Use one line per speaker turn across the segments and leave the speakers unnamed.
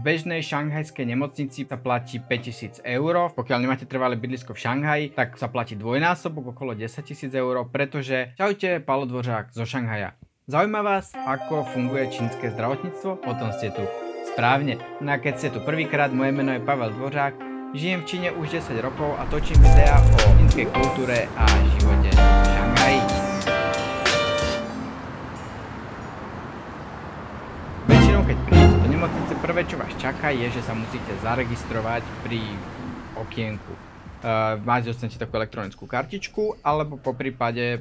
bežnej šanghajskej nemocnici sa platí 5000 eur, pokiaľ nemáte trvalé bydlisko v Šanghaji, tak sa platí dvojnásobok okolo 10 000 eur, pretože čaute, Palo Dvořák zo Šanghaja. Zaujíma vás, ako funguje čínske zdravotníctvo? Potom ste tu správne. No a keď ste tu prvýkrát, moje meno je Pavel Dvořák, žijem v Číne už 10 rokov a točím videá o čínskej kultúre a živote v Šanghaji. Nemocnice, prvé, čo vás čaká, je, že sa musíte zaregistrovať pri okienku. Uh, máte dostanete takú elektronickú kartičku, alebo po prípade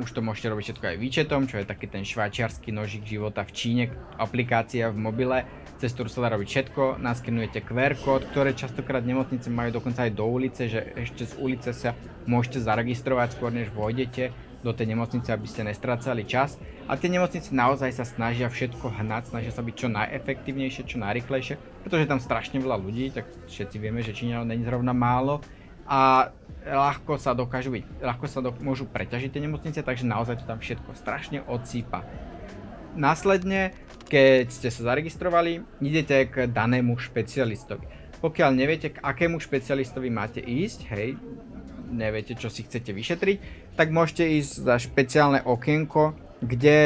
už to môžete robiť všetko aj výčetom, čo je taký ten švajčiarsky nožík života v Číne, aplikácia v mobile, cez ktorú sa dá robiť všetko, naskenujete QR kód, ktoré častokrát nemocnice majú dokonca aj do ulice, že ešte z ulice sa môžete zaregistrovať skôr než vojdete do tej nemocnice, aby ste nestrácali čas. A tie nemocnice naozaj sa snažia všetko hnať, snažia sa byť čo najefektívnejšie, čo najrychlejšie, pretože tam strašne veľa ľudí, tak všetci vieme, že Číňanov není zrovna málo a ľahko sa dokážu byť, ľahko sa do, môžu preťažiť tie nemocnice, takže naozaj to tam všetko strašne odsýpa. Následne, keď ste sa zaregistrovali, idete k danému špecialistovi. Pokiaľ neviete, k akému špecialistovi máte ísť, hej, neviete, čo si chcete vyšetriť, tak môžete ísť za špeciálne okienko, kde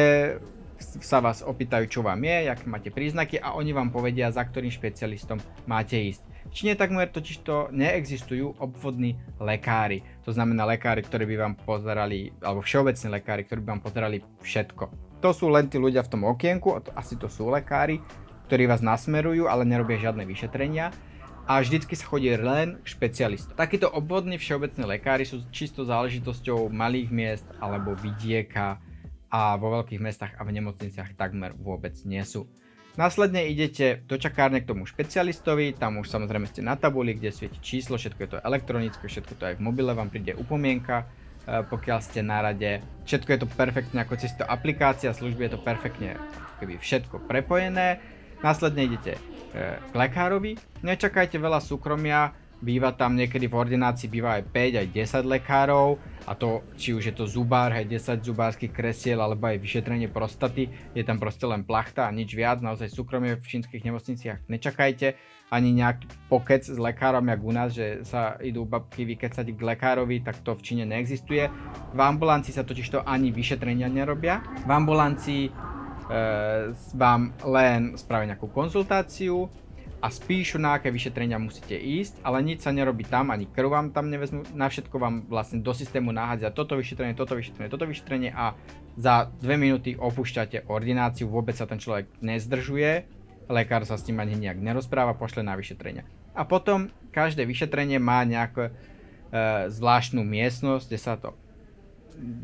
sa vás opýtajú, čo vám je, aké máte príznaky a oni vám povedia, za ktorým špecialistom máte ísť. V Číne takmer totiž to neexistujú obvodní lekári. To znamená lekári, ktorí by vám pozerali, alebo všeobecní lekári, ktorí by vám pozerali všetko. To sú len tí ľudia v tom okienku, asi to sú lekári, ktorí vás nasmerujú, ale nerobia žiadne vyšetrenia a vždycky sa chodí len k špecialistom. Takíto obvodní všeobecní lekári sú čisto záležitosťou malých miest alebo vidieka a vo veľkých mestách a v nemocniciach takmer vôbec nie sú. Následne idete do čakárne k tomu špecialistovi, tam už samozrejme ste na tabuli, kde svieti číslo, všetko je to elektronické, všetko to aj v mobile vám príde upomienka, e, pokiaľ ste na rade. Všetko je to perfektne ako cez to aplikácia, služby je to perfektne keby všetko prepojené. Následne idete k lekárovi, nečakajte veľa súkromia, býva tam niekedy v ordinácii býva aj 5, aj 10 lekárov a to či už je to zubár, aj 10 zubárskych kresiel alebo aj vyšetrenie prostaty, je tam proste len plachta a nič viac, naozaj súkromie v čínskych nemocniciach nečakajte, ani nejaký pokec s lekárom jak u nás, že sa idú babky vykecať k lekárovi, tak to v Číne neexistuje. V ambulancii sa totiž to ani vyšetrenia nerobia. V ambulancii e, vám len spravia nejakú konzultáciu, a spíšu, na aké vyšetrenia musíte ísť, ale nič sa nerobí tam, ani krv vám tam nevezmú, na všetko vám vlastne do systému nahádzia toto vyšetrenie, toto vyšetrenie, toto vyšetrenie a za dve minúty opúšťate ordináciu, vôbec sa ten človek nezdržuje, lekár sa s tým ani nejak nerozpráva, pošle na vyšetrenia. A potom každé vyšetrenie má nejakú e, zvláštnu miestnosť, kde sa to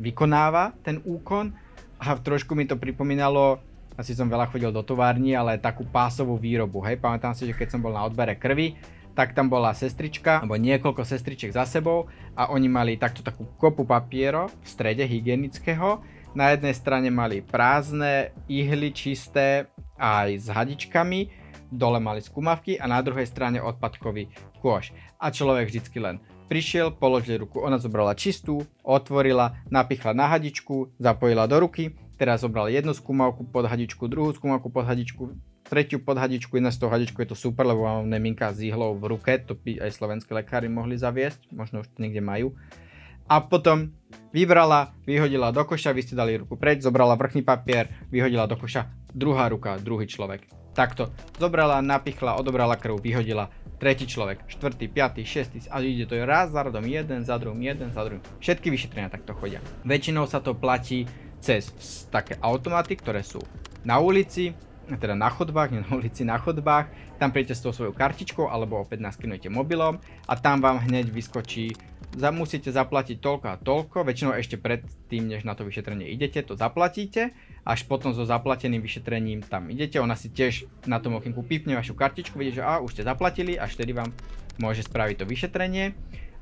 vykonáva, ten úkon a trošku mi to pripomínalo asi som veľa chodil do továrny, ale takú pásovú výrobu, hej, pamätám si, že keď som bol na odbere krvi, tak tam bola sestrička, alebo niekoľko sestričiek za sebou a oni mali takto takú kopu papiero v strede hygienického. Na jednej strane mali prázdne ihly čisté aj s hadičkami, dole mali skúmavky a na druhej strane odpadkový kôš. A človek vždycky len prišiel, položil ruku, ona zobrala čistú, otvorila, napichla na hadičku, zapojila do ruky, Teraz zobral jednu skúmavku pod hadičku, druhú skúmavku pod hadičku, tretiu pod hadičku, jedna z toho hadičku. Je to super, lebo mám neminka s ihlou v ruke, to by aj slovenské lekári mohli zaviesť, možno už to niekde majú. A potom vybrala, vyhodila do koša, vy ste dali ruku preč, zobrala vrchný papier, vyhodila do koša, druhá ruka, druhý človek. Takto, zobrala, napichla, odobrala krv, vyhodila, tretí človek, štvrtý, piatý, šestý a ide to raz za rodom, jeden za druhým, jeden za druhým. Všetky vyšetrenia takto chodia. Väčšinou sa to platí cez také automaty, ktoré sú na ulici, teda na chodbách, nie na ulici, na chodbách. Tam príjete s tou svojou kartičkou alebo opäť naskenujete mobilom a tam vám hneď vyskočí, za, musíte zaplatiť toľko a toľko, väčšinou ešte pred tým, než na to vyšetrenie idete, to zaplatíte, až potom so zaplateným vyšetrením tam idete, ona si tiež na tom okinku pípne vašu kartičku, vidíte, že a už ste zaplatili, až vtedy vám môže spraviť to vyšetrenie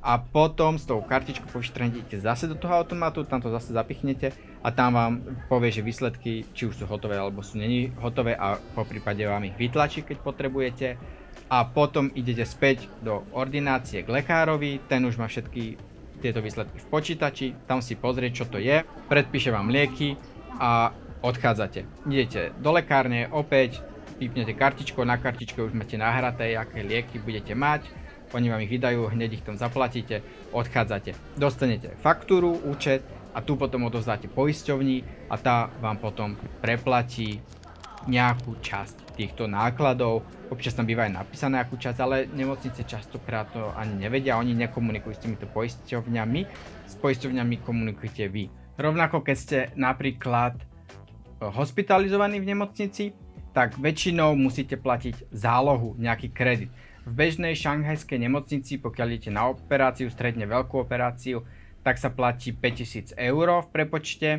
a potom s tou kartičkou po vyšetrení idete zase do toho automatu, tam to zase zapichnete a tam vám povie, že výsledky či už sú hotové alebo sú není hotové a po prípade vám ich vytlačí, keď potrebujete a potom idete späť do ordinácie k lekárovi, ten už má všetky tieto výsledky v počítači, tam si pozrie, čo to je, predpíše vám lieky a odchádzate. Idete do lekárne, opäť pípnete kartičku, na kartičke už máte nahraté, aké lieky budete mať, oni vám ich vydajú, hneď ich tam zaplatíte, odchádzate. Dostanete faktúru, účet a tu potom odovzdáte poisťovni a tá vám potom preplatí nejakú časť týchto nákladov. Občas tam býva aj napísané akú časť, ale nemocnice častokrát to ani nevedia, oni nekomunikujú s týmito poisťovňami, s poisťovňami komunikujete vy. Rovnako keď ste napríklad eh, hospitalizovaní v nemocnici, tak väčšinou musíte platiť zálohu, nejaký kredit. V bežnej šanghajskej nemocnici, pokiaľ idete na operáciu, stredne veľkú operáciu, tak sa platí 5000 eur v prepočte.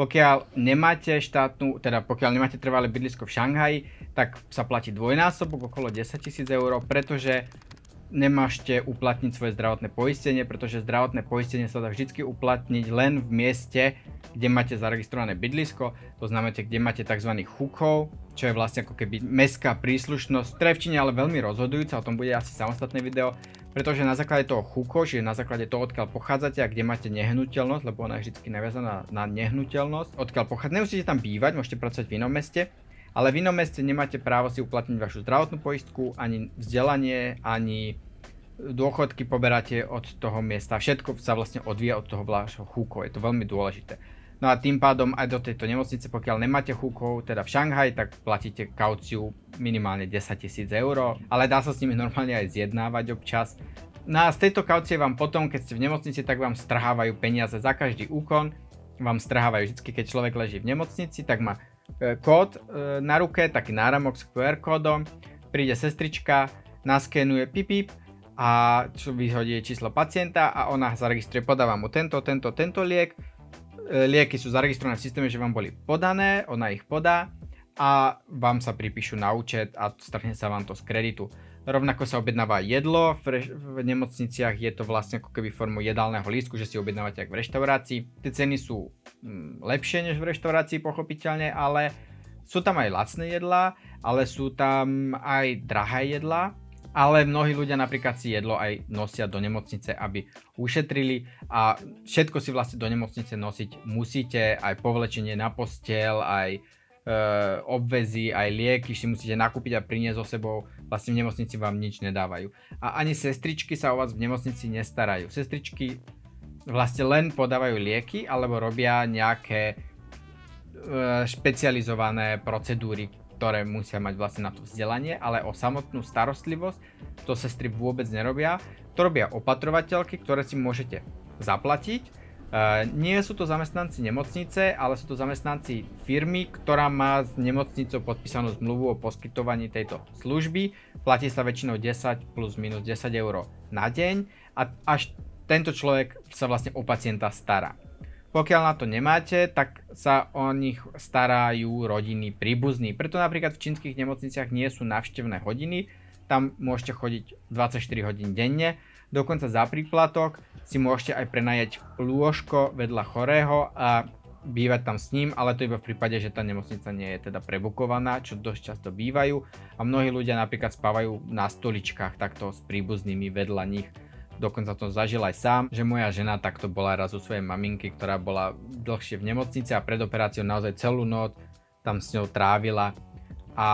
Pokiaľ nemáte štátnu, teda pokiaľ nemáte trvalé bydlisko v Šanghaji, tak sa platí dvojnásobok, okolo 10 tisíc eur, pretože nemášte uplatniť svoje zdravotné poistenie, pretože zdravotné poistenie sa dá vždy uplatniť len v mieste, kde máte zaregistrované bydlisko, to znamená, kde máte tzv. chukov, čo je vlastne ako keby mestská príslušnosť, ktorá Číne ale veľmi rozhodujúca, o tom bude asi samostatné video, pretože na základe toho chuko, čiže na základe toho, odkiaľ pochádzate a kde máte nehnuteľnosť, lebo ona je vždy naviazaná na nehnuteľnosť, odkiaľ pochádzate, nemusíte tam bývať, môžete pracovať v inom meste, ale v inom meste nemáte právo si uplatniť vašu zdravotnú poistku, ani vzdelanie, ani dôchodky poberáte od toho miesta. Všetko sa vlastne odvíja od toho vášho chúko, je to veľmi dôležité. No a tým pádom aj do tejto nemocnice, pokiaľ nemáte chúkov, teda v Šanghaj, tak platíte kauciu minimálne 10 tisíc eur, ale dá sa s nimi normálne aj zjednávať občas. No a z tejto kaucie vám potom, keď ste v nemocnici, tak vám strhávajú peniaze za každý úkon, vám strhávajú vždy, keď človek leží v nemocnici, tak má kód e, na ruke, taký náramok s QR kódom, príde sestrička, naskenuje pipip a vyhodí číslo pacienta a ona zaregistruje, podáva mu tento, tento, tento liek, E, lieky sú zaregistrované v systéme, že vám boli podané, ona ich podá a vám sa pripíšu na účet a strhne sa vám to z kreditu. Rovnako sa objednáva jedlo, v, v nemocniciach je to vlastne ako keby formu jedálneho lístku, že si objednávate ako v reštaurácii. Tie ceny sú hm, lepšie než v reštaurácii pochopiteľne, ale sú tam aj lacné jedlá, ale sú tam aj drahé jedlá, ale mnohí ľudia napríklad si jedlo aj nosia do nemocnice, aby ušetrili a všetko si vlastne do nemocnice nosiť musíte, aj povlečenie na postel, aj obvezy, aj lieky si musíte nakúpiť a priniesť so sebou, vlastne v nemocnici vám nič nedávajú. A ani sestričky sa o vás v nemocnici nestarajú. Sestričky vlastne len podávajú lieky alebo robia nejaké e, špecializované procedúry, ktoré musia mať vlastne na to vzdelanie, ale o samotnú starostlivosť to sestry vôbec nerobia. To robia opatrovateľky, ktoré si môžete zaplatiť. Uh, nie sú to zamestnanci nemocnice, ale sú to zamestnanci firmy, ktorá má s nemocnicou podpísanú zmluvu o poskytovaní tejto služby. Platí sa väčšinou 10 plus minus 10 eur na deň a až tento človek sa vlastne o pacienta stará. Pokiaľ na to nemáte, tak sa o nich starajú rodiny príbuzní. Preto napríklad v čínskych nemocniciach nie sú návštevné hodiny, tam môžete chodiť 24 hodín denne, dokonca za príplatok si môžete aj prenajať lôžko vedľa chorého a bývať tam s ním, ale to iba v prípade, že tá nemocnica nie je teda prebukovaná, čo dosť často bývajú. A mnohí ľudia napríklad spávajú na stoličkách takto s príbuznými vedľa nich. Dokonca to zažil aj sám, že moja žena takto bola raz u svojej maminky, ktorá bola dlhšie v nemocnici a pred operáciou naozaj celú noc tam s ňou trávila a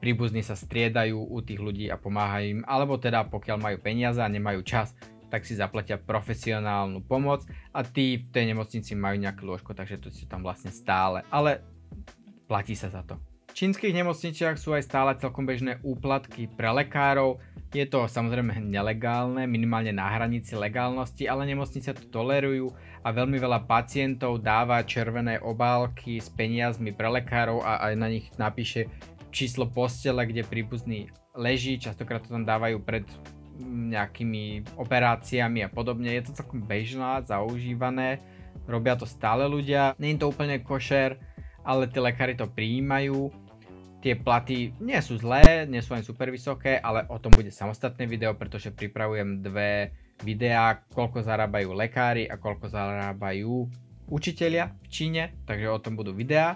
príbuzní sa striedajú u tých ľudí a pomáhajú im, alebo teda pokiaľ majú peniaze a nemajú čas, tak si zaplatia profesionálnu pomoc a tí v tej nemocnici majú nejaké lôžko, takže to si tam vlastne stále, ale platí sa za to. V čínskych nemocniciach sú aj stále celkom bežné úplatky pre lekárov, je to samozrejme nelegálne, minimálne na hranici legálnosti, ale nemocnice to tolerujú a veľmi veľa pacientov dáva červené obálky s peniazmi pre lekárov a aj na nich napíše číslo postele, kde príbuzný leží, častokrát to tam dávajú pred nejakými operáciami a podobne. Je to celkom bežná, zaužívané, robia to stále ľudia. Je to úplne košer, ale tí lekári to prijímajú Tie platy nie sú zlé, nie sú ani super vysoké, ale o tom bude samostatné video, pretože pripravujem dve videá, koľko zarábajú lekári a koľko zarábajú učitelia v Číne, takže o tom budú videá.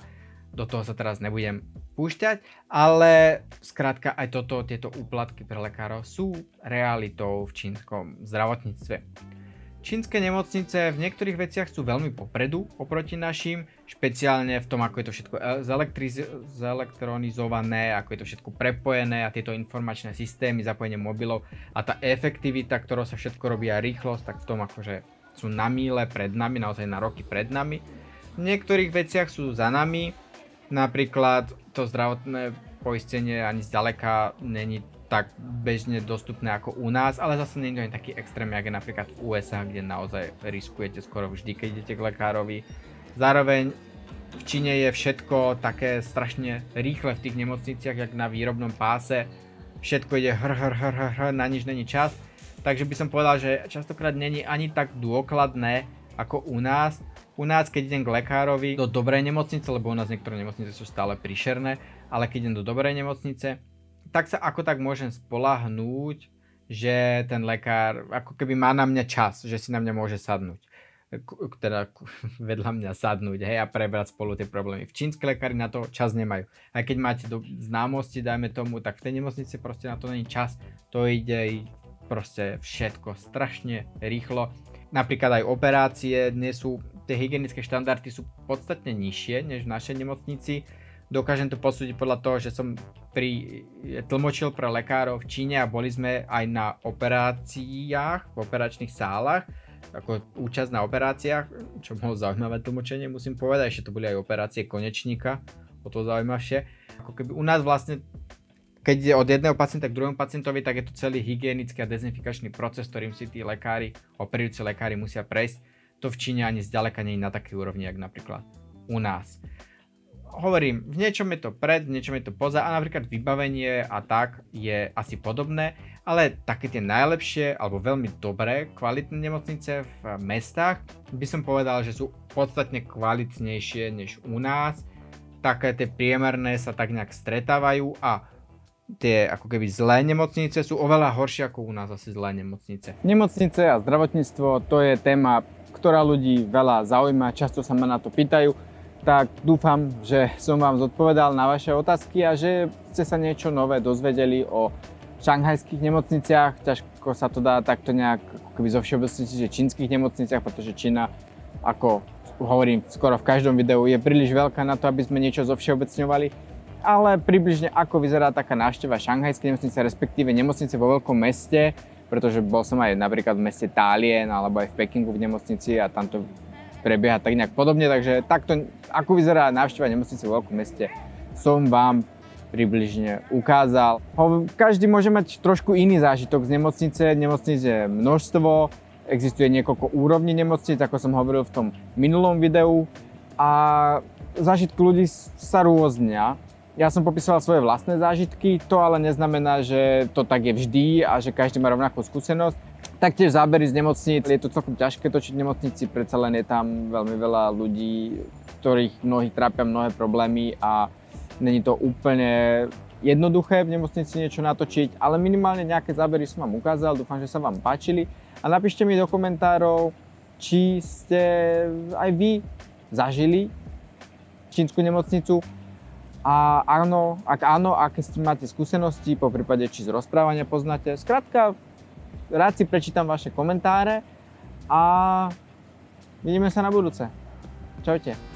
Do toho sa teraz nebudem púšťať, ale skrátka aj toto, tieto úplatky pre lekárov sú realitou v čínskom zdravotníctve. Čínske nemocnice v niektorých veciach sú veľmi popredu oproti našim, špeciálne v tom, ako je to všetko zelektronizované, ako je to všetko prepojené a tieto informačné systémy, zapojenie mobilov a tá efektivita, ktorou sa všetko robí a rýchlosť, tak v tom akože sú na míle pred nami, naozaj na roky pred nami. V niektorých veciach sú za nami, napríklad to zdravotné poistenie ani zďaleka není tak bežne dostupné ako u nás, ale zase nie je to ani taký extrém, jak je napríklad v USA, kde naozaj riskujete skoro vždy, keď idete k lekárovi. Zároveň v Číne je všetko také strašne rýchle v tých nemocniciach, jak na výrobnom páse. Všetko ide hr, hr, hr, hr, hr na nič není čas. Takže by som povedal, že častokrát není ani tak dôkladné ako u nás. U nás, keď idem k lekárovi do dobrej nemocnice, lebo u nás niektoré nemocnice sú stále príšerné, ale keď idem do dobrej nemocnice, tak sa ako tak môžem spolahnúť, že ten lekár ako keby má na mňa čas, že si na mňa môže sadnúť. Teda vedľa mňa sadnúť, hej, a prebrať spolu tie problémy. V čínske lekári na to čas nemajú. Aj keď máte do známosti, dajme tomu, tak v tej nemocnici proste na to není čas. To ide proste všetko strašne rýchlo. Napríklad aj operácie, dnes sú, tie hygienické štandardy sú podstatne nižšie než v našej nemocnici dokážem to posúdiť podľa toho, že som pri, tlmočil pre lekárov v Číne a boli sme aj na operáciách, v operačných sálach, ako účasť na operáciách, čo bolo zaujímavé tlmočenie, musím povedať, že to boli aj operácie konečníka, o to zaujímavšie. Ako keby u nás vlastne keď ide od jedného pacienta k druhému pacientovi, tak je to celý hygienický a dezinfikačný proces, ktorým si tí lekári, operujúci lekári musia prejsť. To v Číne ani zďaleka nie je na takej úrovni, ako napríklad u nás hovorím, v niečom je to pred, v niečom je to poza a napríklad vybavenie a tak je asi podobné, ale také tie najlepšie alebo veľmi dobré kvalitné nemocnice v mestách by som povedal, že sú podstatne kvalitnejšie než u nás. Také tie priemerné sa tak nejak stretávajú a tie ako keby zlé nemocnice sú oveľa horšie ako u nás asi zlé nemocnice.
Nemocnice a zdravotníctvo to je téma, ktorá ľudí veľa zaujíma, často sa ma na to pýtajú tak dúfam, že som vám zodpovedal na vaše otázky a že ste sa niečo nové dozvedeli o šanghajských nemocniciach. Ťažko sa to dá takto nejak keby zo všeobecnosti, že čínskych nemocniciach, pretože Čína, ako hovorím skoro v každom videu, je príliš veľká na to, aby sme niečo zovšeobecňovali. Ale približne ako vyzerá taká návšteva šanghajskej nemocnice, respektíve nemocnice vo veľkom meste, pretože bol som aj napríklad v meste Tálien alebo aj v Pekingu v nemocnici a tam to prebieha tak nejak podobne, takže takto, ako vyzerá návšteva nemocnice v veľkom meste, som vám približne ukázal. Každý môže mať trošku iný zážitok z nemocnice, nemocnice je množstvo, existuje niekoľko úrovní nemocnic, ako som hovoril v tom minulom videu a zážitky ľudí sa rôznia. Ja som popísal svoje vlastné zážitky, to ale neznamená, že to tak je vždy a že každý má rovnakú skúsenosť. Taktiež zábery z nemocníc, je to celkom ťažké točiť v nemocnici, predsa len je tam veľmi veľa ľudí, ktorých mnohých trápia mnohé problémy a není to úplne jednoduché v nemocnici niečo natočiť, ale minimálne nejaké zábery som vám ukázal, dúfam, že sa vám páčili. A napíšte mi do komentárov, či ste aj vy zažili čínsku nemocnicu a áno, ak áno, aké ste máte skúsenosti, po prípade či z rozprávania poznáte. Skrátka, rád si prečítam vaše komentáre a vidíme sa na budúce. Čaute.